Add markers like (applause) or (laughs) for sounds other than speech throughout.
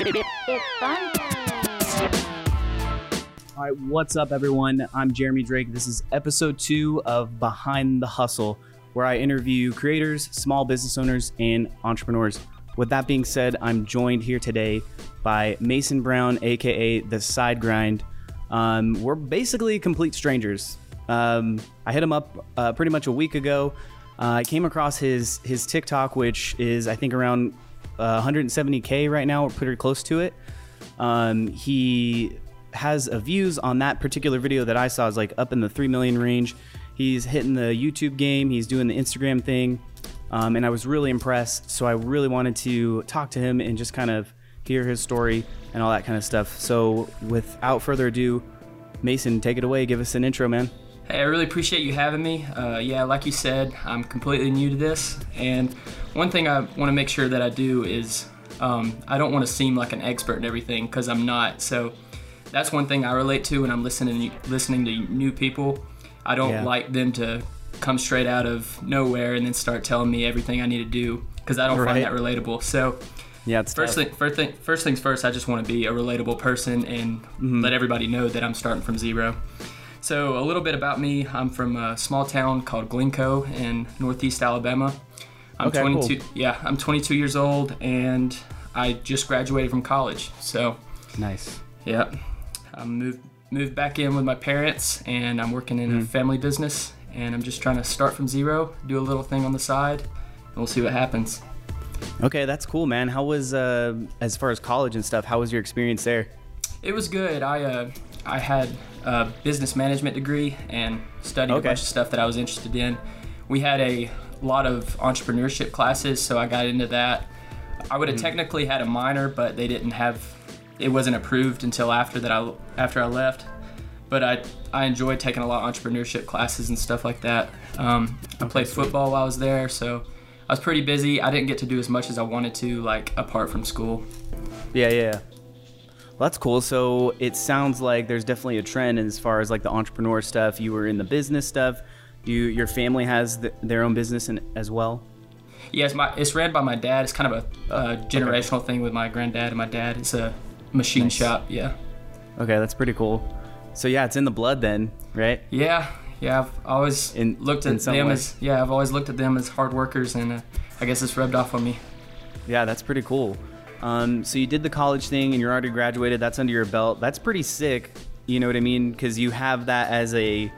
It's. All right, what's up, everyone? I'm Jeremy Drake. This is episode two of Behind the Hustle, where I interview creators, small business owners, and entrepreneurs. With that being said, I'm joined here today by Mason Brown, aka The Side Grind. Um, we're basically complete strangers. Um, I hit him up uh, pretty much a week ago. Uh, I came across his his TikTok, which is I think around uh, 170k right now. We're pretty close to it. Um, he has views on that particular video that I saw is like up in the three million range. He's hitting the YouTube game. He's doing the Instagram thing, um, and I was really impressed. So I really wanted to talk to him and just kind of hear his story and all that kind of stuff. So without further ado, Mason, take it away. Give us an intro, man. Hey, I really appreciate you having me. Uh, yeah, like you said, I'm completely new to this, and one thing I want to make sure that I do is um, I don't want to seem like an expert in everything because I'm not. So that's one thing I relate to when I'm listening listening to new people. I don't Yeah. like them to come straight out of nowhere and then start telling me everything I need to do because I don't Right. find that relatable. So Yeah, it's First thing, first thing, first things first. I just want to be a relatable person and Mm-hmm. let everybody know that I'm starting from zero. So a little bit about me. I'm from a small town called Glencoe in Northeast Alabama. I'm Okay, 22. Yeah, I'm 22 years old and I just graduated from college. So nice. yeah, I moved moved back in with my parents and I'm working in a family business and I'm just trying to start from zero, do a little thing on the side, and we'll see what happens. Okay, that's cool, man. How was uh, as far as college and stuff? How was your experience there? It was good. I uh, I had a business management degree and studied Okay. a bunch of stuff that I was interested in. We had a lot of entrepreneurship classes, so I got into that. I would have Mm-hmm. technically had a minor, but they didn't have. It wasn't approved until after that. I after I left. But I I enjoyed taking a lot of entrepreneurship classes and stuff like that. Um, I played football while I was there, so I was pretty busy. I didn't get to do as much as I wanted to, like apart from school. Yeah, yeah. Yeah. Well, that's cool. So it sounds like there's definitely a trend as far as like the entrepreneur stuff. You were in the business stuff. You, your family has th- their own business in, as well. Yes, my it's ran by my dad. It's kind of a uh, generational thing with my granddad and my dad. It's a machine Nice. shop. Yeah, Okay, that's pretty cool. So yeah, it's in the blood then, right? yeah, yeah. I've always In- looked at some them way. as yeah. I've always looked at them as hard workers, and uh, I guess it's rubbed off on me. Yeah, that's pretty cool. Um, so you did the college thing and you're already graduated. That's under your belt. That's pretty sick. You know what I mean? Because you have that as a,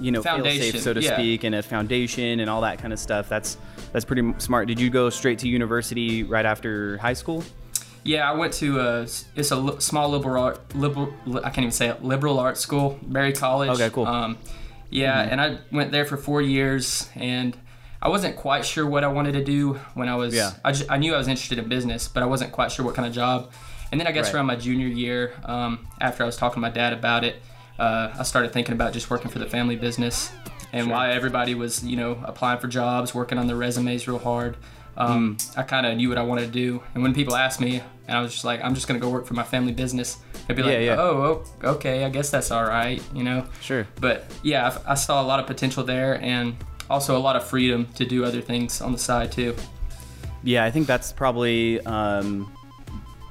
you know, fail safe, Foundation, so to yeah. speak, and a foundation and all that kind of stuff. That's that's pretty smart. Did you go straight to university right after high school? Yeah, I went to a it's a small liberal art liberal I can't even say it liberal arts school, Berry College. Okay, cool. Um, yeah, and I went there for four years, and I wasn't quite sure what I wanted to do when I was. Yeah. I, just, I knew I was interested in business, but I wasn't quite sure what kind of job. And then I guess Right. around my junior year, um, after I was talking to my dad about it, uh, I started thinking about just working for the family business, and Sure. why everybody was you know applying for jobs, working on their resumes real hard. Um, Hmm. I kind of knew what I wanted to do, and when people asked me, and I was just like, I'm just gonna go work for my family business. They'd be like, Yeah, yeah. Oh, oh, okay, I guess that's all right, you know. Sure. But yeah, I I saw a lot of potential there, and also a lot of freedom to do other things on the side too. Yeah, I think that's probably um,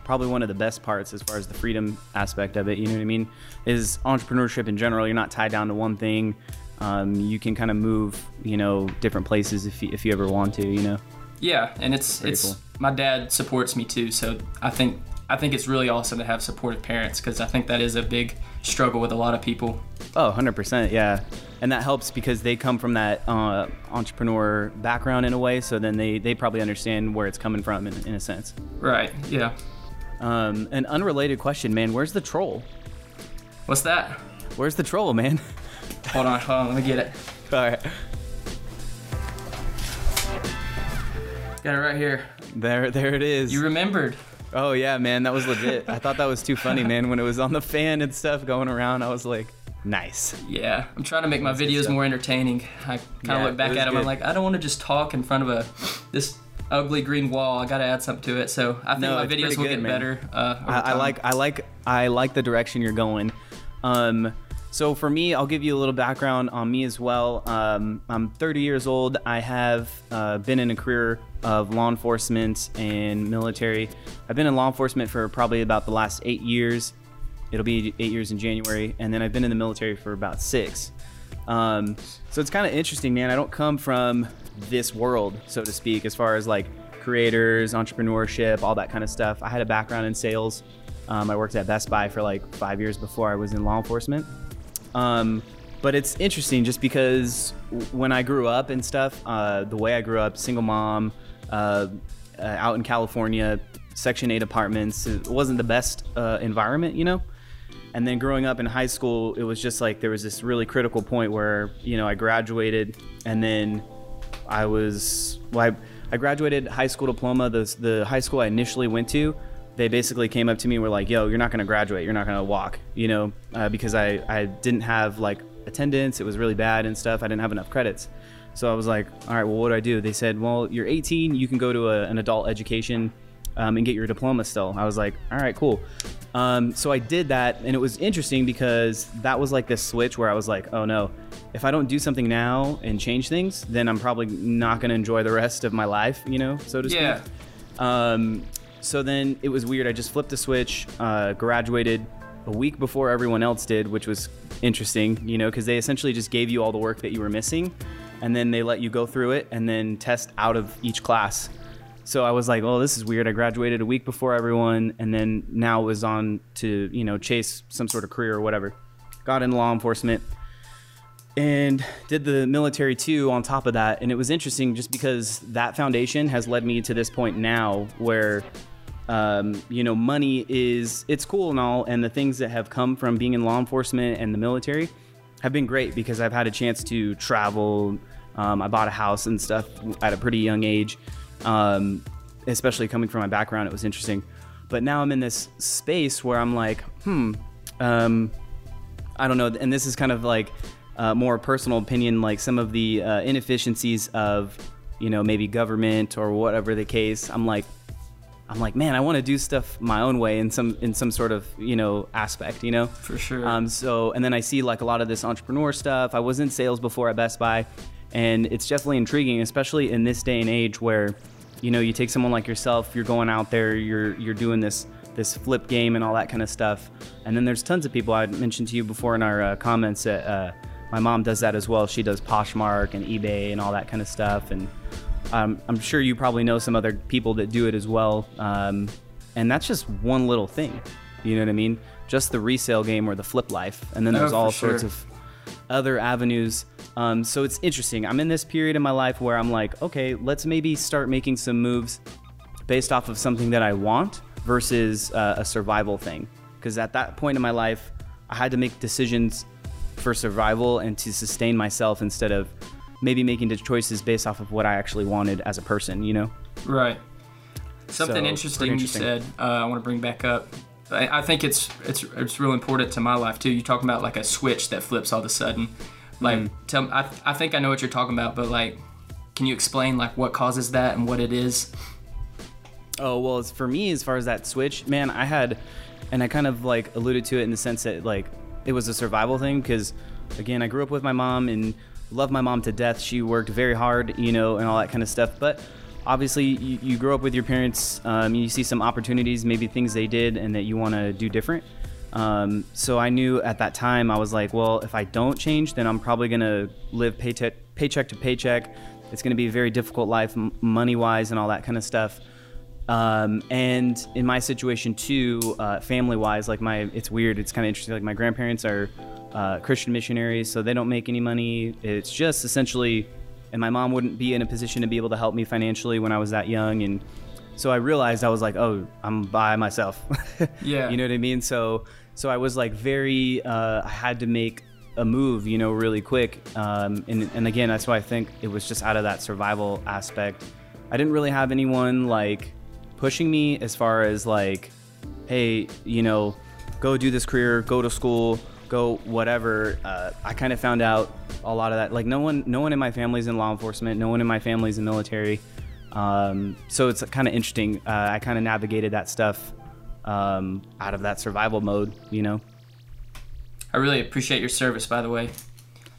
probably one of the best parts as far as the freedom aspect of it. You know what I mean? Is entrepreneurship in general. You're not tied down to one thing. Um, you can kind of move, you know, different places if you, if you ever want to. You know. Yeah, and it's Pretty it's cool. my dad supports me too, so I think I think it's really awesome to have supportive parents because I think that is a big struggle with a lot of people. Oh, 100%. Yeah. And that helps because they come from that uh, entrepreneur background in a way. So then they, they probably understand where it's coming from in, in a sense. Right? Yeah. Um, an unrelated question, man. Where's the troll? What's that? Where's the troll, man? Hold on, hold on, let me get it. (laughs) All right. Got it right here. There, there it is. You remembered. Oh yeah, man, that was legit. I thought that was too funny, man. When it was on the fan and stuff going around, I was like, nice. Yeah, I'm trying to make my videos more entertaining. I kind of Yeah, look back at them. I'm like, I don't want to just talk in front of a this ugly green wall. I got to add something to it. So I think No, my videos will good, get man. better. Uh, I, I like, I like, I like the direction you're going. Um, so for me, I'll give you a little background on me as well. Um, I'm 30 years old. I have uh, been in a career of law enforcement and military. I've been in law enforcement for probably about the last eight years. It'll be eight years in January, and then I've been in the military for about six. Um, so it's kind of interesting, man. I don't come from this world, so to speak, as far as like creators, entrepreneurship, all that kind of stuff. I had a background in sales. Um, I worked at Best Buy for like five years before I was in law enforcement. Um, but it's interesting just because when I grew up and stuff, uh, the way I grew up, single mom, uh, out in California, Section 8 apartments, it wasn't the best uh, environment, you know? And then growing up in high school, it was just like there was this really critical point where, you know, I graduated and then I was, well, I, I graduated high school diploma. The, the high school I initially went to, they basically came up to me and were like, yo, you're not going to graduate. You're not going to walk, you know, uh, because I, I didn't have like attendance. It was really bad and stuff. I didn't have enough credits. So I was like, all right, well, what do I do? They said, well, you're 18. You can go to a, an adult education um, and get your diploma still. I was like, all right, cool. Um, so I did that, and it was interesting because that was like this switch where I was like, oh no, if I don't do something now and change things, then I'm probably not going to enjoy the rest of my life, you know, so to speak. Yeah. Um, so then it was weird. I just flipped the switch, uh, graduated a week before everyone else did, which was interesting, you know, because they essentially just gave you all the work that you were missing, and then they let you go through it and then test out of each class. So I was like, "Oh, this is weird." I graduated a week before everyone, and then now was on to you know chase some sort of career or whatever. Got into law enforcement and did the military too on top of that. And it was interesting just because that foundation has led me to this point now where um, you know, money is it's cool and all, and the things that have come from being in law enforcement and the military have been great because I've had a chance to travel. Um, I bought a house and stuff at a pretty young age, um, especially coming from my background. It was interesting, but now I'm in this space where I'm like, hmm, um, I don't know, and this is kind of like uh, more personal opinion, like some of the uh, inefficiencies of, you know, maybe government or whatever the case. I'm like, I'm like, man, I want to do stuff my own way in some in some sort of you know aspect, you know. For sure. Um, so and then I see like a lot of this entrepreneur stuff. I was in sales before at Best Buy, and it's definitely intriguing, especially in this day and age where, you know, you take someone like yourself, you're going out there, you're you're doing this this flip game and all that kind of stuff, and then there's tons of people I mentioned to you before in our uh, comments that uh, my mom does that as well. She does Poshmark and eBay and all that kind of stuff, and um, I'm sure you probably know some other people that do it as well. Um, and that's just one little thing. You know what I mean? Just the resale game or the flip life. And then there's Oh, all sorts sure. of other avenues. Um, so it's interesting. I'm in this period in my life where I'm like, okay, let's maybe start making some moves based off of something that I want versus uh, a survival thing. Because at that point in my life, I had to make decisions for survival and to sustain myself instead of maybe making the choices based off of what I actually wanted as a person, you know? Right. Something So, interesting, pretty you said. Uh, I want to bring back up. I, I think it's it's it's real important to my life too. You're talking about like a switch that flips all of a sudden. Like, Mm. tell I I think I know what you're talking about, but like, can you explain like what causes that and what it is? Oh well, as for me, as far as that switch, man, I had, and I kind of like alluded to it in the sense that like it was a survival thing because, again, I grew up with my mom and love my mom to death. She worked very hard, you know, and all that kind of stuff. But obviously, you, you grow up with your parents. Um, you see some opportunities, maybe things they did, and that you want to do different. Um, so I knew at that time I was like, well, if I don't change, then I'm probably gonna live paycheck paycheck to paycheck. It's gonna be a very difficult life, m- money wise, and all that kind of stuff. Um, and in my situation too, uh, family wise, like my, it's weird. It's kind of interesting. Like my grandparents are uh, Christian missionaries, so they don't make any money. It's just essentially, and my mom wouldn't be in a position to be able to help me financially when I was that young. And so I realized I was like, oh, I'm by myself. (laughs) Yeah. you know what I mean? So, so I was like very, uh, I had to make a move, you know, really quick. Um, and, and again, that's why I think it was just out of that survival aspect. I didn't really have anyone like pushing me as far as like, hey, you know, go do this career, go to school, go whatever. Uh, I kind of found out a lot of that. Like no one, no one in my family's in law enforcement. No one in my family's in military. Um, so it's kind of interesting. Uh, I kind of navigated that stuff um, out of that survival mode, you know. I really appreciate your service, by the way.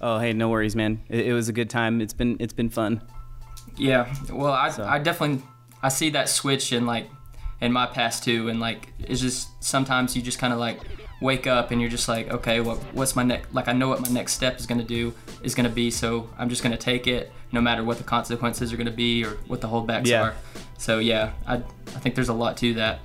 Oh, hey, no worries, man. It, it was a good time. It's been it's been fun. Yeah. Well, I, So- I definitely I see that switch in like in my past too, and like it's just sometimes you just kind of like wake up and you're just like, okay, what what's my next? Like I know what my next step is gonna do is gonna be, so I'm just gonna take it, no matter what the consequences are gonna be or what the holdbacks Yeah. are. So yeah, I I think there's a lot to that.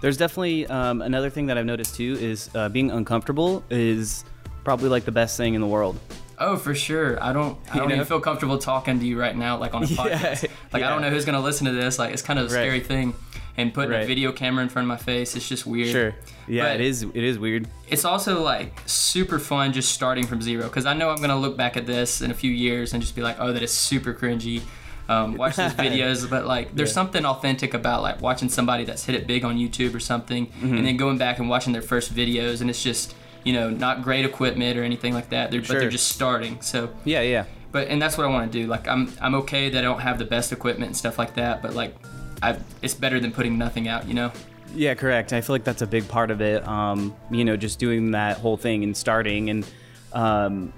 There's definitely um, another thing that I've noticed too is uh, being uncomfortable is probably like the best thing in the world. Oh, for sure. I don't. I don't know? even feel comfortable talking to you right now, like on a (laughs) Yeah, podcast. Like I don't know who's gonna listen to this. Like it's kind of a Right. scary thing, and putting a video camera in front of my face, it's just weird. Sure. Yeah, But- it is. It is weird. It's also like super fun just starting from zero because I know I'm gonna look back at this in a few years and just be like, oh, that is super cringy. Um, watch those (laughs) videos, but like, there's Yeah. something authentic about like watching somebody that's hit it big on YouTube or something, Mm-hmm. and then going back and watching their first videos, and it's just you know not great equipment or anything like that. They're, But they're just starting. So Yeah, yeah. but and that's what I want to do. Like I'm I'm okay that I don't have the best equipment and stuff like that, but like I it's better than putting nothing out, you know. Yeah, correct. I feel like that's a big part of it. Um, you know, just doing that whole thing and starting, and um,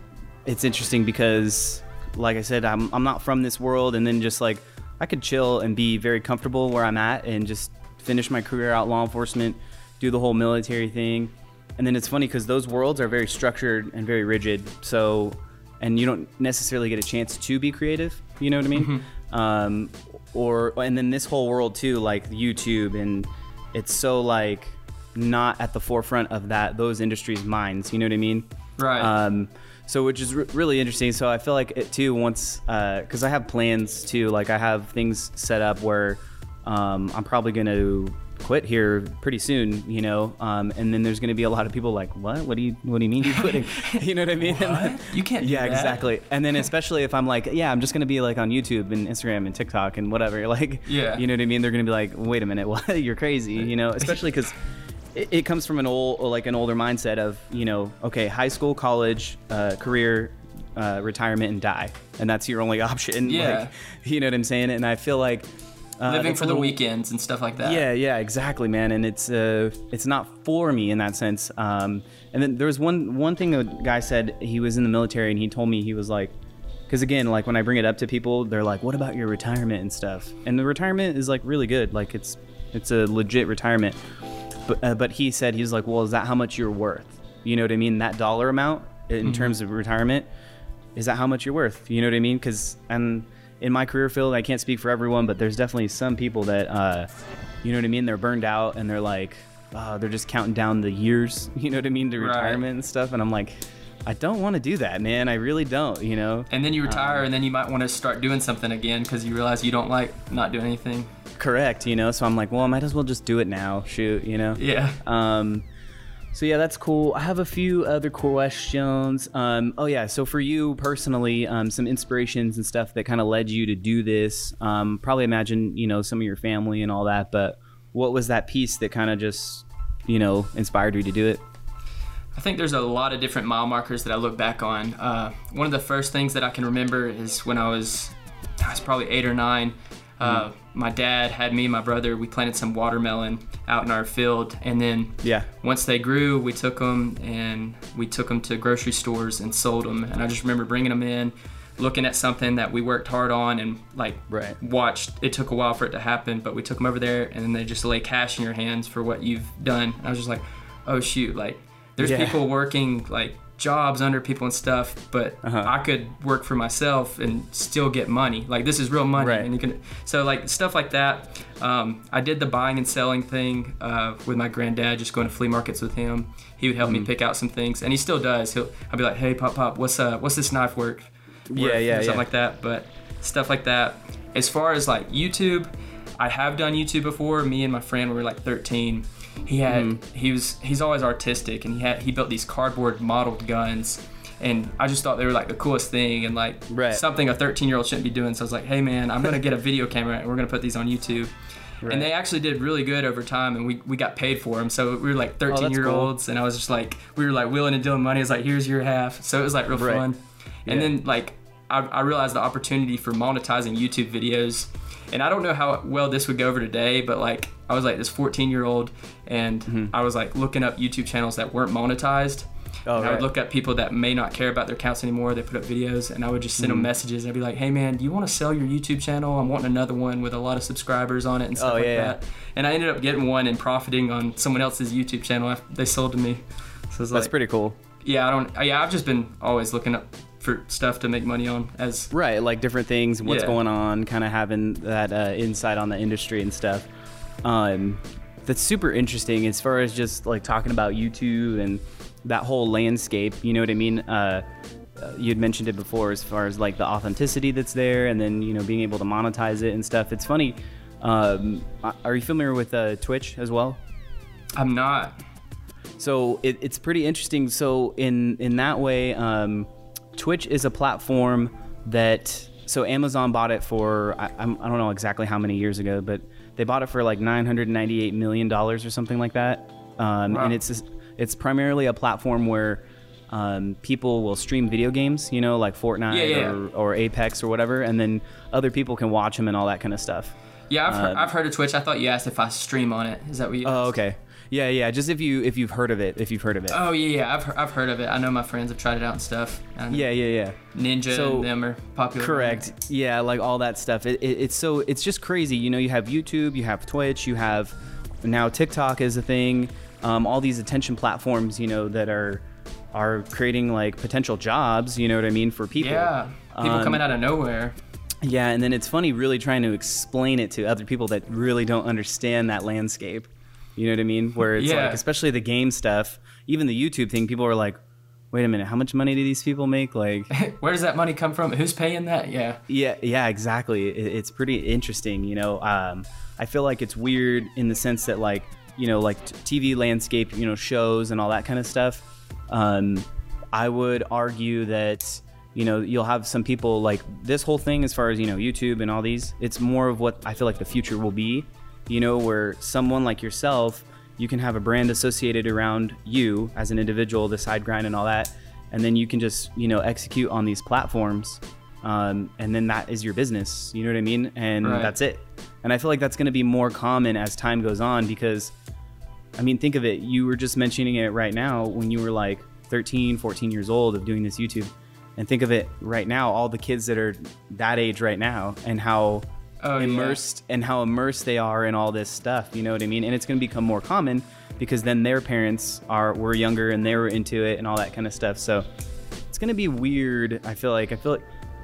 it's interesting because, like I said, I'm I'm not from this world, and then just like I could chill and be very comfortable where I'm at, and just finish my career out law enforcement, do the whole military thing, and then it's funny because those worlds are very structured and very rigid. So, and you don't necessarily get a chance to be creative. You know what I mean? Um, or and then this whole world too, like YouTube, and it's so like not at the forefront of that those industries' minds. You know what I mean? Right. Um, so which is re- really interesting. So I feel like it too once because I have plans too. Like I have things set up where um, I'm probably gonna quit here pretty soon. You know, um, and then there's gonna be a lot of people like, what? What do you What do you mean you're quitting? (laughs) (laughs) you know what I mean? What? You can't yeah, exactly. And then especially if I'm like, yeah, I'm just gonna be like on YouTube and Instagram and TikTok and whatever. (laughs) Like, Yeah. you know what I mean? They're gonna be like, wait a minute, what? You're crazy. You know, especially because it, it comes from an old, like an older mindset of, you know, okay, high school, college, uh, career, uh, retirement, and die, and that's your only option. Yeah. Like, you know what I'm saying? And I feel like uh, Living for the little- weekends and stuff like that. yeah, yeah, exactly, man. And it's uh, it's not for me in that sense. Um, and then there was one one thing a guy said. He was in the military, and he told me he was like, because again, like when I bring it up to people, they're like, "What about your retirement and stuff?" And the retirement is like really good. Like it's it's a legit retirement. But uh, but he said he was like, "Well, is that how much you're worth?" You know what I mean? That dollar amount in terms of retirement is that how much you're worth? You know what I mean? Because and in my career field, I can't speak for everyone, but there's definitely some people that, uh, you know what I mean? They're burned out and they're like, uh, they're just counting down the years. (laughs) You know what I mean to Right. retirement and stuff. And I'm like, I don't want to do that, man. I really don't. You know? And then you retire, Um, and then you might want to start doing something again because you realize you don't like not doing anything. Correct. You know? So I'm like, well, I might as well just do it now. Shoot. You know? Yeah. Um, so yeah, that's cool. I have a few other questions. Um, oh yeah, so for you personally, um, some inspirations and stuff that kind of led you to do this. Um, probably imagine you know some of your family and all that, but what was that piece that kind of just you know inspired you to do it? I think there's a lot of different mile markers that I look back on. Uh, one of the first things that I can remember is when I was, I was probably eight or nine. Uh, My dad had me and my brother. We planted some watermelon out in our field, and then Yeah. once they grew, we took them and we took them to grocery stores and sold them. And I just remember bringing them in, looking at something that we worked hard on and like Right. watched. It took a while for it to happen, but we took them over there and then they just lay cash in your hands for what you've done. And I was just like, oh shoot, like there's Yeah. people working like jobs under people and stuff, but Uh-huh. I could work for myself and still get money. Like this is real money, Right. and you can. So like stuff like that. Um, I did the buying and selling thing uh, with my granddad, just going to flea markets with him. He would help Mm-hmm. me pick out some things, and he still does. He'll I'll be like, hey pop pop, what's uh what's this knife worth? Yeah, yeah, something yeah. like that. But stuff like that. As far as like YouTube, I have done YouTube before. Me and my friend we were like 13. He had Mm-hmm. he was he's always artistic, and he had he built these cardboard modeled guns. And I just thought they were like the coolest thing, and like Right. something a 13 year old shouldn't be doing. So I was like, hey man, I'm gonna get a video camera and we're gonna put these on YouTube. Right. And they actually did really good over time, and we, we got paid for them. So we were like 13 Oh, year cool. olds, and I was just like, we were like willing and dealing money. I was like, here's your half. So it was like real Right. fun. And then like I, I realized the opportunity for monetizing YouTube videos. And I don't know how well this would go over today, but like I was like this 14 year old, and Mm-hmm. I was like looking up YouTube channels that weren't monetized. Oh, and I would look up people that may not care about their accounts anymore. They put up videos, and I would just send Mm-hmm. them messages. And I'd be like, "Hey, man, do you want to sell your YouTube channel? I'm wanting another one with a lot of subscribers on it and stuff Oh, like yeah, that." And I ended up getting one and profiting on someone else's YouTube channel. after They sold to me. So it's That's like, pretty cool. yeah, I don't. Yeah, I've just been always looking up for stuff to make money on as Right, like different things, what's Yeah. going on, kind of having that uh, insight on the industry and stuff. Um, that's super interesting as far as just like talking about YouTube and that whole landscape. You know what I mean? Uh, uh, you had mentioned it before as far as like the authenticity that's there, and then you know being able to monetize it and stuff. It's funny. Um, are you familiar with uh, Twitch as well? I'm not. So it, it's pretty interesting. So in in that way, um, Twitch is a platform that so Amazon bought it for I, I don't know exactly how many years ago, but they bought it for like 998 million dollars or something like that. Um, Wow. And it's it's primarily a platform where um, people will stream video games, you know, like Fortnite Yeah, yeah. Or, or Apex or whatever, and then other people can watch them and all that kind of stuff. Yeah, I've, heard, Um, I've heard of Twitch. I thought you asked if I stream on it. Is that what you? Oh, asked? okay. Yeah, yeah. Just if you if you've heard of it, if you've heard of it. Oh yeah, yeah. I've I've heard of it. I know my friends have tried it out and stuff. And yeah, yeah, yeah. Ninja So- and them are popular. Correct. Yeah, like all that stuff. It, it, it's so it's just crazy. You know, you have YouTube, you have Twitch, you have now TikTok is a thing. Um, all these attention platforms, you know, that are are creating like potential jobs. You know what I mean for people. Yeah, people Um, coming out of nowhere. Yeah, and then it's funny really trying to explain it to other people that really don't understand that landscape. You know what I mean? Where it's Yeah. like, especially the game stuff, even the YouTube thing, people are like, "Wait a minute, how much money do these people make?" Like. (laughs) Where does that money come from? Who's paying that? Yeah. Yeah, yeah, exactly. It, it's pretty interesting, you know. Um, I feel like it's weird in the sense that, like, you know, like t- TV landscape, you know, shows and all that kind of stuff. Um, I would argue that, you know, you'll have some people like this whole thing, as far as you know, YouTube and all these. It's more of what I feel like the future will be, you know, where someone like yourself, you can have a brand associated around you as an individual, the side grind and all that, and then you can just, you know, execute on these platforms um, and then that is your business. You know what I mean? And Right. that's it. And I feel like that's going to be more common as time goes on because, I mean, think of it. You were just mentioning it right now when you were like 13, 14 years old of doing this YouTube. And think of it right now, all the kids that are that age right now and how Oh, yeah. immersed and how immersed they are in all this stuff. You know what I mean? And it's going to become more common because then their parents are were younger and they were into it and all that kind of stuff. So it's gonna be weird. I feel like I feel like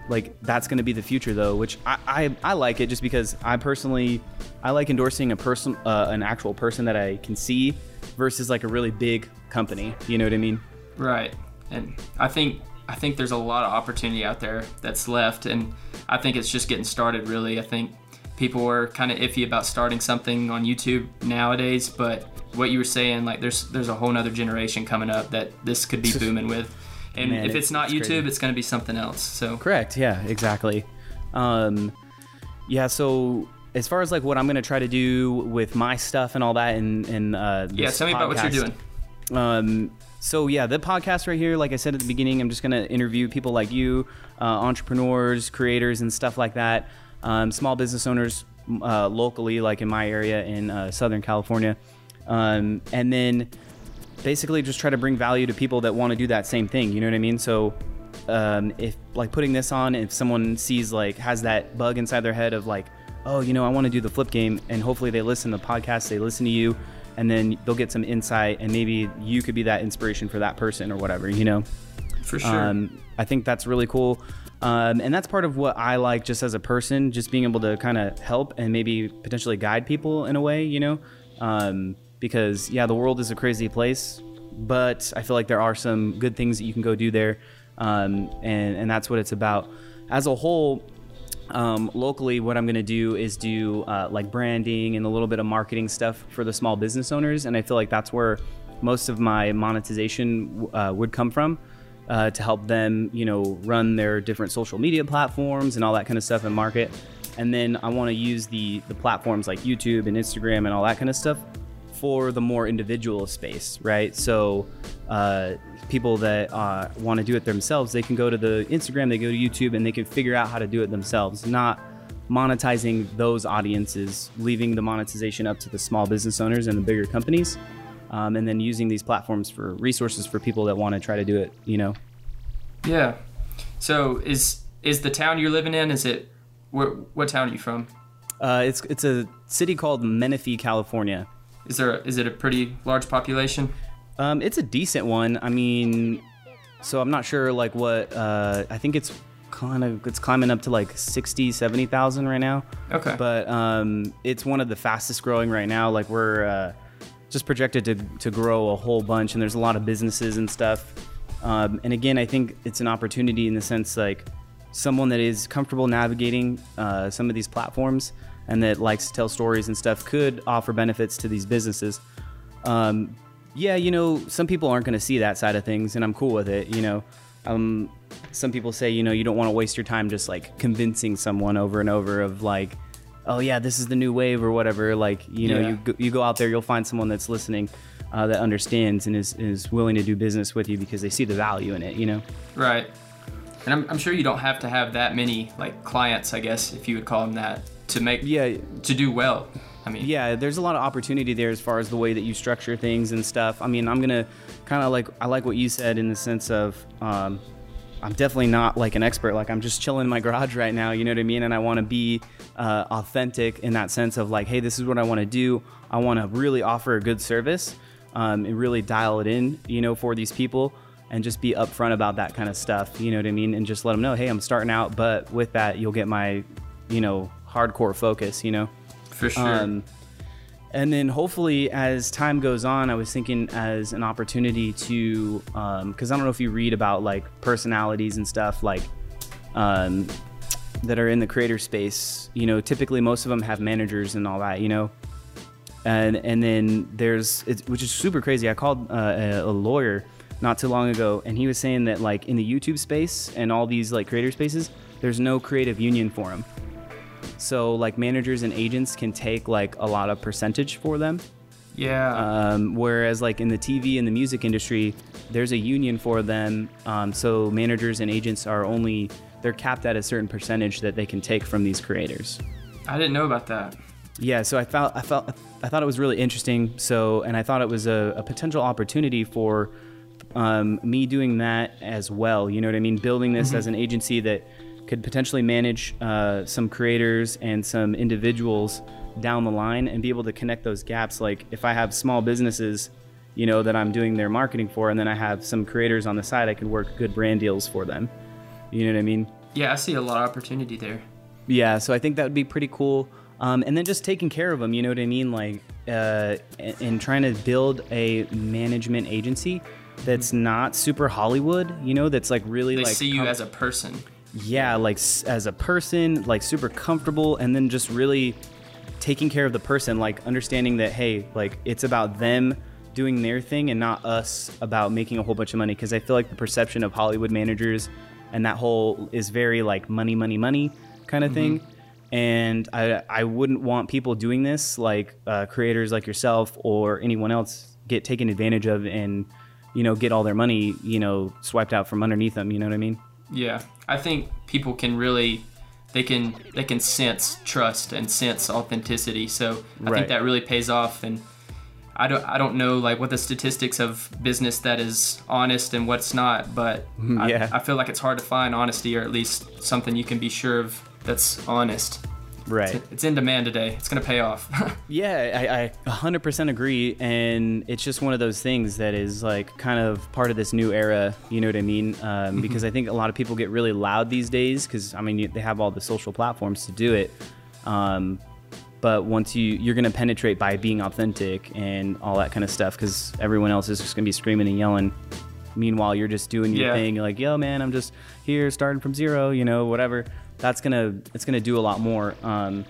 like that's gonna be the future though, which I I, I like it just because I personally I like endorsing a person uh, an actual person that I can see versus like a really big company. You know what I mean? Right. And I think I think there's a lot of opportunity out there that's left and I think it's just getting started really. I think people are kind of iffy about starting something on YouTube nowadays, but what you were saying like there's there's a whole nother generation coming up that this could be (laughs) booming with. And Man, if it's- it's not it's YouTube, crazy. it's going to be something else. So Correct. Yeah. Exactly. Um, yeah. So as far as like what I'm gonna try to do with my stuff and all that, and and uh, yeah, tell me about what you're doing. Um, so yeah, the podcast right here, like I said at the beginning, I'm just gonna interview people like you, uh, entrepreneurs, creators, and stuff like that. Um, small business owners uh, locally, like in my area in uh, Southern California, um, and then basically just try to bring value to people that want to do that same thing. You know what I mean? So um, if like putting this on, if someone sees like has that bug inside their head of like, oh, you know, I want to do the flip game, and hopefully they listen to the podcast, they listen to you, and then they'll get some insight, and maybe you could be that inspiration for that person or whatever, you know. For sure. Um, I think that's really cool. Um, and that's part of what I like just as a person, just being able to kind of help and maybe potentially guide people in a way, you know? Um, because, yeah, the world is a crazy place, but I feel like there are some good things that you can go do there. Um, and, and that's what it's about. As a whole, um, locally, what I'm going to do is do uh, like branding and a little bit of marketing stuff for the small business owners. And I feel like that's where most of my monetization uh, would come from uh, to help them, you know, run their different social media platforms and all that kind of stuff and market. And then I want to use the the platforms like YouTube and Instagram and all that kind of stuff for the more individual space, right? So uh, people that uh, want to do it themselves, they can go to the Instagram, they go to YouTube, and they can figure out how to do it themselves, not monetizing those audiences, leaving the monetization up to the small business owners and the bigger companies. um, and then using these platforms for resources for people that want to try to do it. You know. Yeah. So is is the town you're living in? Is it where, what town are you from? Uh, it's it's a city called Menifee, California. Is there a, is it a pretty large population? Um, it's a decent one. I mean, so I'm not sure like what. Uh, I think it's kind of it's climbing up to like 60, 70,000 right now. Okay. But um, it's one of the fastest growing right now. Like we're uh, just projected to to grow a whole bunch, and there's a lot of businesses and stuff. Um, and again, I think it's an opportunity in the sense like someone that is comfortable navigating uh, some of these platforms and that likes to tell stories and stuff could offer benefits to these businesses. Um, yeah, you know, some people aren't going to see that side of things, and I'm cool with it. You know, um, some people say, you know, you don't want to waste your time just like convincing someone over and over of like, oh yeah, this is the new wave or whatever. Like, you know, Yeah. you go, you go out there, you'll find someone that's listening, uh, that understands and is is willing to do business with you because they see the value in it. You know. Right. And I'm, I'm sure you don't have to have that many like clients, I guess, if you would call them that, to make Yeah, to do well. I mean, yeah there's a lot of opportunity there as far as the way that you structure things and stuff. I mean i'm gonna kind of like i like what you said in the sense of um, i'm definitely not like an expert. Like i'm just chilling in my garage right now you know what i mean? And i want to be uh, authentic in that sense of like hey this is what i want to do. I want to really offer a good service um, and really dial it in you know for these people and just be upfront about that kind of stuff you know what i mean? And just let them know hey i'm starting out but with that you'll get my you know hardcore focus you know for sure. um, and then hopefully, as time goes on, I was thinking as an opportunity to, because I don't know if you read about like personalities and stuff like um, that are in the creator space. You know, typically most of them have managers and all that. You know, and and then there's it's, which is super crazy. I called uh, a, a lawyer not too long ago, and he was saying that like in the YouTube space and all these like creator spaces, there's no creative union for them. So like managers and agents can take like a lot of percentage for them. yeah. Um, whereas like in the TV and the music industry, there's a union for them. Um, so managers and agents are only they're capped at a certain percentage that they can take from these creators. I didn't know about that. Yeah, so I felt I felt I thought it was really interesting. So, and I thought it was a, a potential opportunity for um, me doing that as well. You know what I mean? Building this as an agency that could potentially manage uh, some creators and some individuals down the line and be able to connect those gaps. Like if I have small businesses, you know, that I'm doing their marketing for, and then I have some creators on the side, I can work good brand deals for them. You know what I mean? Yeah, I see a lot of opportunity there. Yeah, so I think that would be pretty cool. Um, and then just taking care of them, you know what I mean? Like, uh, and, trying to build a management agency that's not super Hollywood, you know, that's like really They like see you com- as a person. Yeah, like as a person, like super comfortable, and then just really taking care of the person, like understanding that hey, like it's about them doing their thing and not us about making a whole bunch of money. Because I feel like the perception of Hollywood managers and that whole is very like money, money, money kind of thing. And I I wouldn't want people doing this like uh, creators like yourself or anyone else get taken advantage of and you know get all their money you know swiped out from underneath them. You know what I mean? Yeah, I think people can really they can they can sense trust and sense authenticity. So I Right. think that really pays off. And I don't I don't know like what the statistics of business that is honest and what's not, but (laughs) Yeah. I, I feel like it's hard to find honesty or at least something you can be sure of that's honest. Right. It's in demand today. It's gonna pay off. (laughs) Yeah, I, I 100% agree. And it's just one of those things that is like kind of part of this new era. You know what I mean? Um, because I think a lot of people get really loud these days because, I mean, you, they have all the social platforms to do it. Um, but once you, you're going to penetrate by being authentic and all that kind of stuff because everyone else is just going to be screaming and yelling. Meanwhile, you're just doing your Yeah. thing. You're like, yo, man, I'm just here starting from zero, you know, whatever. That's gonna it's gonna do a lot more. Um,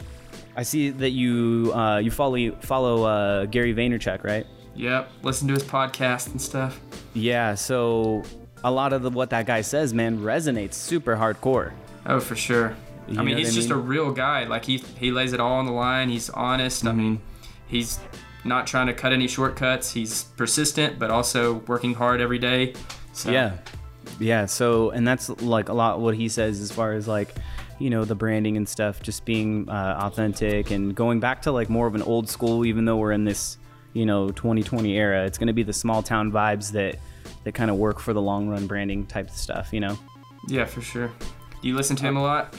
I see that you uh, you follow follow uh, Gary Vaynerchuk, right? yep. Listen to his podcast and stuff. Yeah. So a lot of the, what that guy says, man, resonates super hardcore. Oh, for sure. You I mean, he's I just mean? a real guy. Like he he lays it all on the line. He's honest. I mean, he's not trying to cut any shortcuts. He's persistent, but also working hard every day. So, Yeah. Yeah. So and that's like a lot what he says as far as like you know the branding and stuff, just being uh, authentic and going back to like more of an old school, even though we're in this you know 2020 era. It's going to be the small town vibes that that kind of work for the long run branding type stuff. You know. Yeah, for sure. Do you listen to him a lot?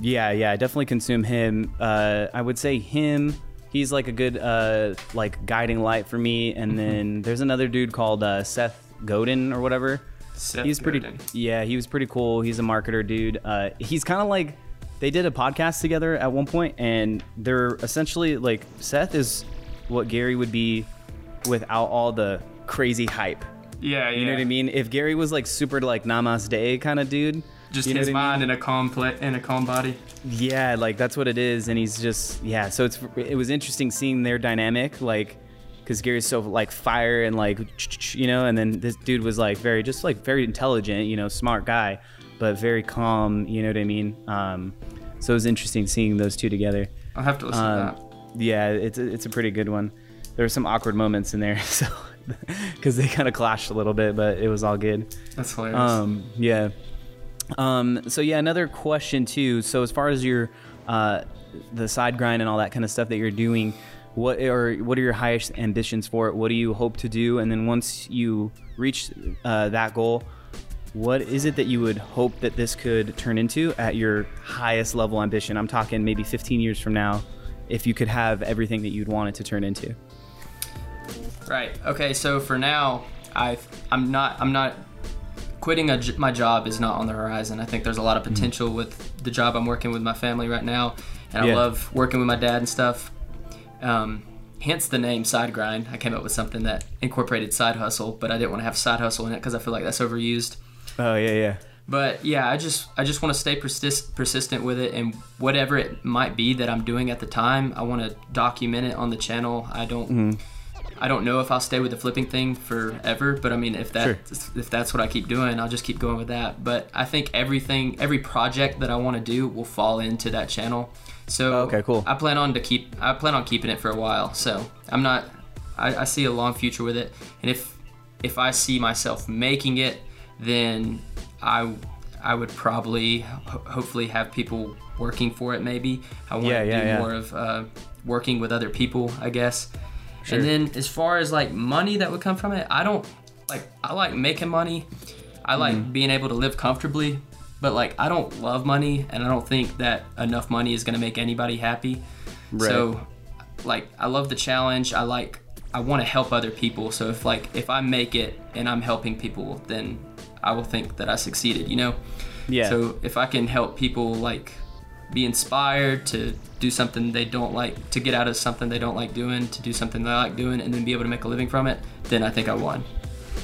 Yeah, yeah, I definitely consume him. Uh, I would say him. He's like a good uh, like guiding light for me. And then there's another dude called uh, Seth Godin or whatever. Seth he's pretty. Godin. Yeah, he was pretty cool. He's a marketer dude. Uh, he's kind of like they did a podcast together at one point, and they're essentially like Seth is what Gary would be without all the crazy hype. Yeah, yeah. You know what I mean? If Gary was like super like namaste kind of dude, Just you know his what I mean? mind in a calm pla- in a calm body. Yeah, like that's what it is, and he's just yeah. So it's it was interesting seeing their dynamic, like because Gary's so like fire and like you know, and then this dude was like very just like very intelligent, you know, smart guy, but very calm. You know what I mean? Um, so it was interesting seeing those two together. I'll have to listen Um, to that. yeah, it's a, it's a pretty good one. There were some awkward moments in there, (laughs) so because they kind of clashed a little bit, but it was all good. That's hilarious. Um, yeah. Um, so yeah, another question too. So as far as your uh, the side grind and all that kind of stuff that you're doing, what are what are your highest ambitions for it? What do you hope to do? And then once you reach uh, that goal, what is it that you would hope that this could turn into at your highest level ambition? I'm talking maybe 15 years from now, if you could have everything that you'd want it to turn into. Right. Okay. So for now, I I'm not I'm not quitting a my job is not on the horizon. I think there's a lot of potential with the job I'm working with my family right now, and I love working with my dad and stuff. Um, hence the name Side Grind. I came up with something that incorporated side hustle, but I didn't want to have side hustle in it because I feel like that's overused. Oh yeah, yeah. But yeah, I just I just want to stay persist, persistent with it, and whatever it might be that I'm doing at the time, I want to document it on the channel. I don't I don't know if I'll stay with the flipping thing forever, but I mean if that Sure. if that's what I keep doing, I'll just keep going with that. But I think everything every project that I want to do will fall into that channel. So Oh, okay, cool. I plan on to keep I plan on keeping it for a while. So I'm not I, I see a long future with it, and if if I see myself making it, then I I would probably ho- hopefully have people working for it. Maybe I want Yeah, to yeah, do yeah. more of uh, working with other people, I guess. Sure. And then as far as like money that would come from it, I don't like I like making money. I like Mm-hmm. being able to live comfortably, but like I don't love money, and I don't think that enough money is gonna make anybody happy. Right. So, like I love the challenge. I like I want to help other people. So if like if I make it and I'm helping people, then I will think that I succeeded. You know. Yeah. So if I can help people like be inspired to do something they don't like, to get out of something they don't like doing, to do something they like doing, and then be able to make a living from it, then I think I won.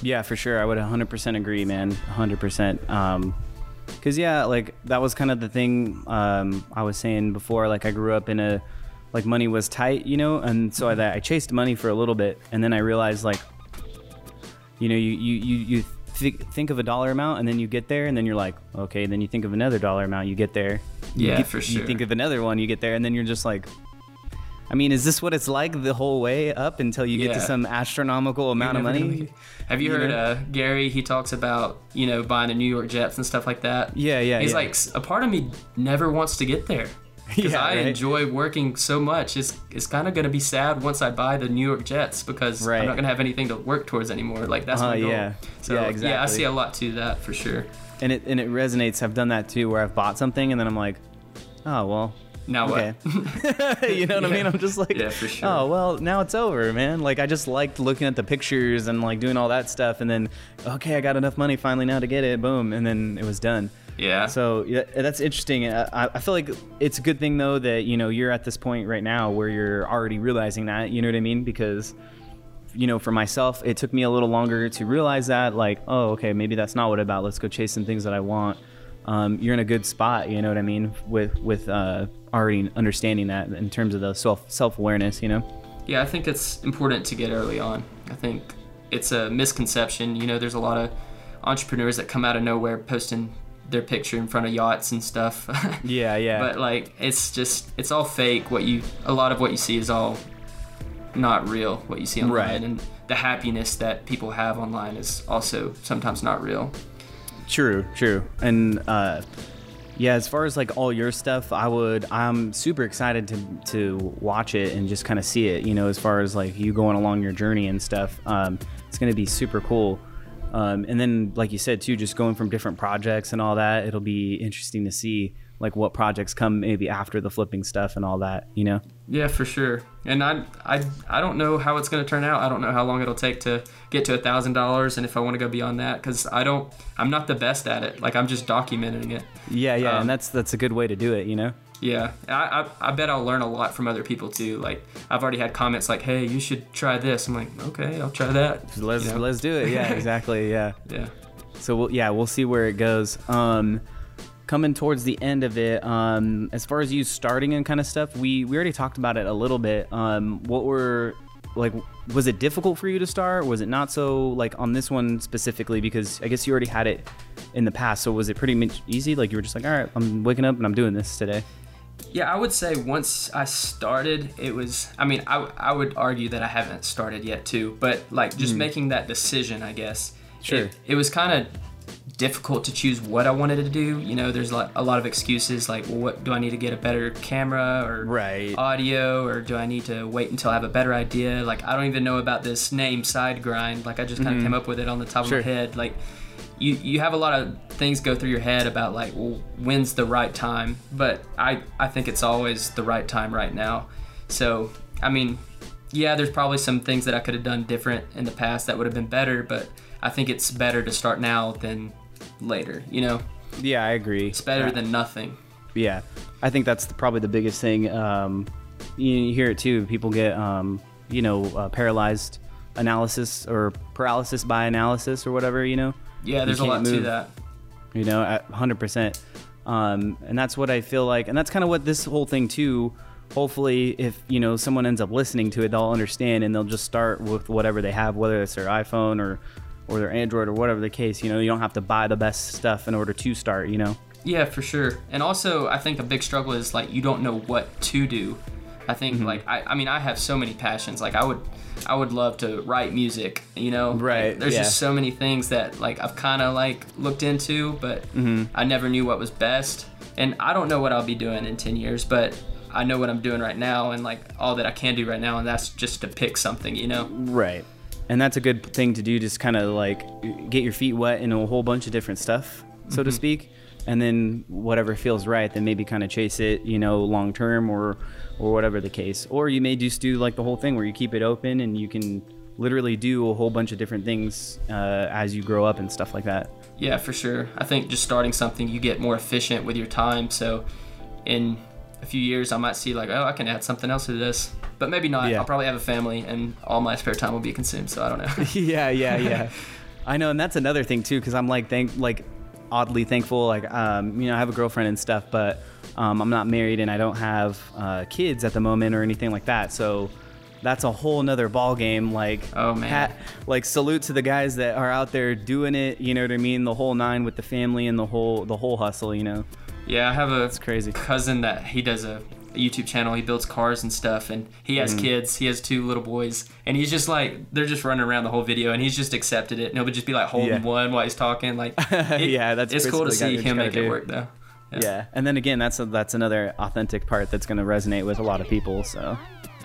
Yeah, for sure. I would 100% agree, man. 100%. Um, cause yeah, like that was kind of the thing um, I was saying before. Like I grew up in a, like money was tight, you know, and so I, I chased money for a little bit, and then I realized like, you know, you you you, you th- think of a dollar amount, and then you get there, and then you're like, okay, then you think of another dollar amount, you get there. You Yeah, get- for You think of another one, you get there, and then you're just like. I mean, is this what it's like the whole way up until you get to some astronomical amount of money? Have you, You heard uh, Gary? He talks about you know buying the New York Jets and stuff like that. Yeah, yeah, He's yeah. like a part of me never wants to get there because (laughs) Yeah, I right. enjoy working so much. It's it's kind of gonna be sad once I buy the New York Jets because Right. I'm not gonna have anything to work towards anymore. Like that's Uh, my goal. yeah. So Yeah, yeah, I see a lot to that for sure. and it and it resonates. I've done that too, where I've bought something and then I'm like, oh well, Now okay. what? (laughs) you know what I mean? I'm just like, Yeah, for sure. oh well, now it's over, man. Like I just liked looking at the pictures and like doing all that stuff, and then okay, I got enough money finally now to get it, boom, and then it was done. yeah. So yeah, that's interesting. I, I feel like it's a good thing though that you know you're at this point right now where you're already realizing that. You know what I mean? Because you know, for myself, it took me a little longer to realize that. Like, oh, okay, maybe that's not what about. Let's go chase some things that I want. Um, you're in a good spot. You know what I mean? With with uh, already understanding that in terms of the self self awareness. You know? Yeah, I think it's important to get early on. I think it's a misconception. You know, there's a lot of entrepreneurs that come out of nowhere posting their picture in front of yachts and stuff. (laughs) Yeah, yeah. But like, it's just it's all fake. What you a lot of what you see is all not real. What you see online Right. and the happiness that people have online is also sometimes not real. True, true. And uh, Yeah, as far as like all your stuff, I would. I'm super excited to to watch it and just kind of see it. You know, as far as like you going along your journey and stuff, um, it's gonna be super cool. Um, and then, like you said too, just going from different projects and all that, it'll be interesting to see like what projects come maybe after the flipping stuff and all that. You know. Yeah, for sure. And I, I, I don't know how it's going to turn out. I don't know how long it'll take to get to a thousand dollars, and if I want to go beyond that, because I don't, I'm not the best at it. Like I'm just documenting it. Yeah, yeah, Um, and that's that's a good way to do it. You know. Yeah, I, I, I bet I'll learn a lot from other people too. Like I've already had comments like, "Hey, you should try this." I'm like, "Okay, I'll try that." Let's You know? let's do it. Yeah, (laughs) exactly. Yeah. Yeah. So we'll, yeah, we'll see where it goes. Um, coming towards the end of it, um, as far as you starting and kind of stuff, we we already talked about it a little bit. Um, what were like, was it difficult for you to start? Was it not so like on this one specifically? Because I guess you already had it in the past. So was it pretty much easy? Like you were just like, all right, I'm waking up and I'm doing this today. Yeah, I would say once I started, it was. I mean, I, I would argue that I haven't started yet too, but like just making that decision, I guess. Sure. It, it was kind of difficult to choose what I wanted to do. You know, there's a lot, a lot of excuses like, well, what do I need to get a better camera or Right. audio, or do I need to wait until I have a better idea? Like, I don't even know about this name side grind. Like, I just kind of mm-hmm. came up with it on the top Sure. of my head. Like, you you have a lot of things go through your head about like, well, when's the right time? But I I think it's always the right time right now. So I mean, yeah, there's probably some things that I could have done different in the past that would have been better, but I think it's better to start now than later. You know, Yeah, I agree. it's better than nothing. Yeah, I think that's the, probably the biggest thing. Um, you, you hear it too. People get, um, you know, uh, paralyzed analysis or paralysis by analysis or whatever. You know. Yeah, there's a lot to that. You know, at 100%. Um, and that's what I feel like, and that's kind of what this whole thing too. Hopefully, if you know someone ends up listening to it, they'll understand and they'll just start with whatever they have, whether it's their iPhone or or their Android or whatever the case. You know, you don't have to buy the best stuff in order to start. You know. Yeah, for sure. And also, I think a big struggle is like you don't know what to do. I think Mm-hmm. like I, I mean I have so many passions. Like I would I would love to write music, you know. Like, Right, there's yeah. just so many things that like I've kind of like looked into, but Mm-hmm. I never knew what was best. And I don't know what I'll be doing in 10 years, but I know what I'm doing right now and like all that I can do right now and that's just to pick something, you know. Right. And that's a good thing to do, just kind of like get your feet wet in a whole bunch of different stuff, so to speak. And then whatever feels right, then maybe kind of chase it, you know, long term or or whatever the case. Or you may just do like the whole thing where you keep it open and you can literally do a whole bunch of different things uh, as you grow up and stuff like that. Yeah, for sure. I think just starting something, you get more efficient with your time. So, in a few years, I might see like, oh, I can add something else to this, but maybe not. Yeah. I'll probably have a family, and all my spare time will be consumed. So I don't know. (laughs) (laughs) yeah, yeah, yeah. (laughs) I know, and that's another thing too, because I'm like thank like oddly thankful. Like, um, you know, I have a girlfriend and stuff, but um, I'm not married and I don't have uh, kids at the moment or anything like that. So that's a whole nother ball game. Like, Oh, man. like salute to the guys that are out there doing it. You know what I mean? The whole nine with the family and the whole the whole hustle. You know, yeah, I have a it's crazy. cousin that he does a, a YouTube channel. He builds cars and stuff, and he Mm. has kids. He has two little boys, and he's just like they're just running around the whole video, and he's just accepted it. And he'll just be like holding Yeah. one while he's talking. Like, (laughs) it- Yeah, that's it's cool to see him make it work though. Yeah. and then again, that's a, that's another authentic part that's going to resonate with a lot of people. So.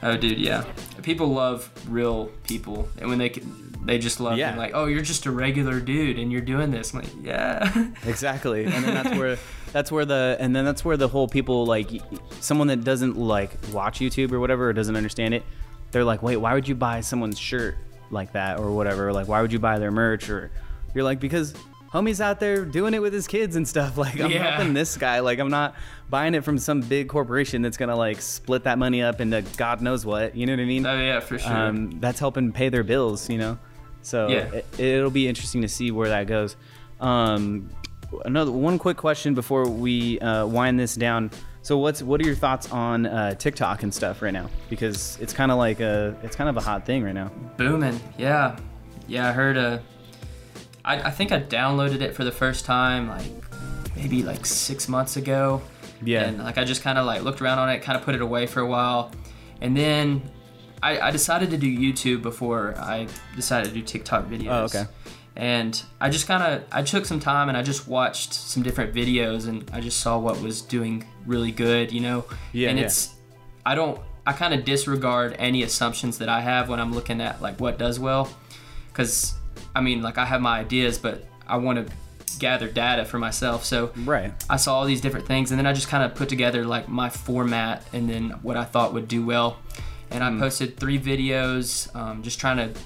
Oh, dude, yeah. People love real people, and when they can, they just love Yeah. like, "Oh, you're just a regular dude, and you're doing this." I'm like, yeah, (laughs) Exactly, and then that's where that's where the and then that's where the whole people like someone that doesn't like watch YouTube or whatever or doesn't understand it, they're like, wait, why would you buy someone's shirt like that or whatever? Like, why would you buy their merch or you're like because homie's out there doing it with his kids and stuff. (laughs) Like I'm Yeah. helping this guy. Like I'm not buying it from some big corporation that's gonna like split that money up into God knows what. You know what I mean? oh yeah, for sure. um, that's helping pay their bills, you know. So Yeah. it, it'll be interesting to see where that goes. Um, another one quick question before we uh, wind this down. So what's what are your thoughts on uh, TikTok and stuff right now? Because it's kind of like a it's kind of a hot thing right now. Booming, yeah, yeah. I heard a. I, I think I downloaded it for the first time like maybe like six months ago. Yeah. And like I just kind of like looked around on it, kind of put it away for a while, and then I, I decided to do YouTube before I decided to do TikTok videos. Oh, okay. And I just kind of I took some time and I just watched some different videos and I just saw what was doing really good, you know. Yeah, And yeah. it's I don't I kind of disregard any assumptions that I have when I'm looking at like what does well, because I mean like I have my ideas, but I want to gather data for myself. So Right. I saw all these different things, and then I just kind of put together like my format and then what I thought would do well. And I posted three videos, um, just trying to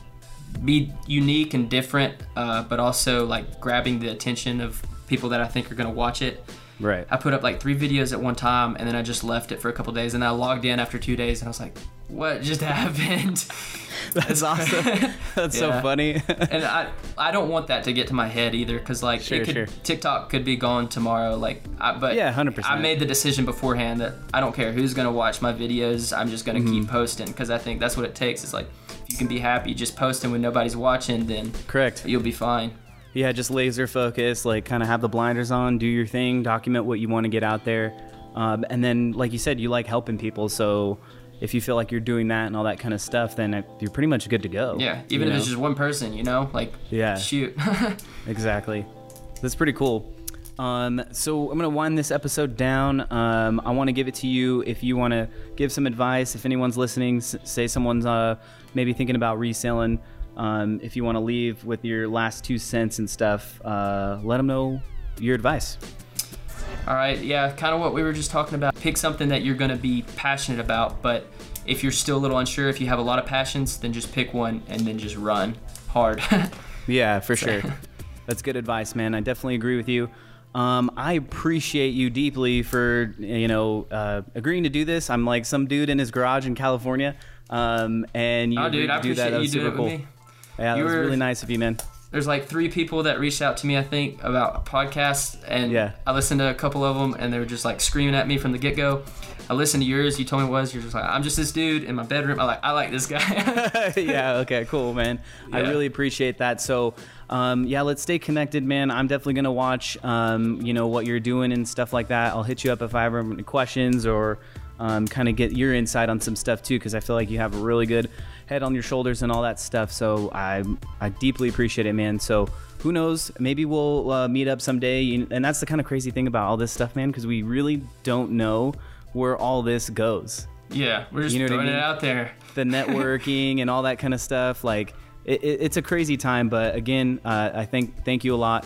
be unique and different, uh, but also like grabbing the attention of people that I think are gonna watch it. Right. I put up like three videos at one time, and then I just left it for a couple days, and I logged in after two days, and I was like, "What just (laughs) happened?" That's awesome. (laughs) That's so funny. and I I don't want that to get to my head either because like Sure, could, sure. TikTok could be gone tomorrow like I, but Yeah, 100%. I made the decision beforehand that I don't care who's gonna watch my videos I'm just gonna Mm-hmm. keep posting because I think that's what it takes is like if you can be happy just posting when nobody's watching then Correct. you'll be fine Yeah, just laser focus, like kind of have the blinders on, do your thing, document what you want to get out there. Um, and then, like you said, you like helping people. So if you feel like you're doing that and all that kind of stuff, then it, you're pretty much good to go. yeah even if know? it's just one person you know like Yeah. shoot (laughs) Exactly. That's pretty cool. Um, so I'm gonna wind this episode down. Um, I want to give it to you if you want to give some advice. If anyone's listening, s- say someone's uh, maybe thinking about reselling. Um, if you want to leave with your last two cents and stuff, uh, let them know your advice. All right, yeah, kind of what we were just talking about. Pick something that you're going to be passionate about, but if you're still a little unsure, if you have a lot of passions, then just pick one and then just run hard. (laughs) Yeah, for sure. That's good advice, man. I definitely agree with you. Um, I appreciate you deeply for you know uh, agreeing to do this. I'm like some dude in his garage in California, um, and you oh, dude, do that. That was super cool. Yeah, that You was were- really nice of you, man. There's like three people that reached out to me, I think, about podcasts, and Yeah. I listened to a couple of them, and they were just like screaming at me from the get go. I listened to yours. You told me it was. You're just like, I'm just this dude in my bedroom. I like, I like this guy. (laughs) yeah. Okay. Cool, man. I really appreciate that. So, um, yeah, let's stay connected, man. I'm definitely gonna watch, um, you know, what you're doing and stuff like that. I'll hit you up if I ever have any questions or um, kind of get your insight on some stuff too, because I feel like you have a really good head on your shoulders and all that stuff. So I I deeply appreciate it, man. So. Who knows? Maybe we'll uh, meet up someday, and that's the kind of crazy thing about all this stuff, man. Because we really don't know where all this goes yeah, we're just You know what I throwing mean? it out there. the networking and all that kind of stuff. Like it, it, it's a crazy time, but again, uh, I think thank you a lot.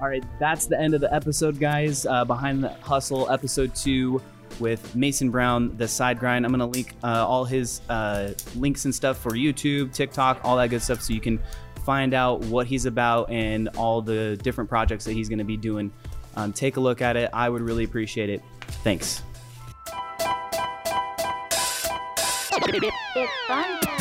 All right, that's the end of the episode, guys. Uh, Behind the Hustle, episode two with Mason Brown, the side grind. I'm gonna link uh, all his uh, links and stuff for YouTube, TikTok, all that good stuff, so you can find out what he's about and all the different projects that he's gonna be doing. Um, take a look at it. I would really appreciate it. Thanks. It's fun.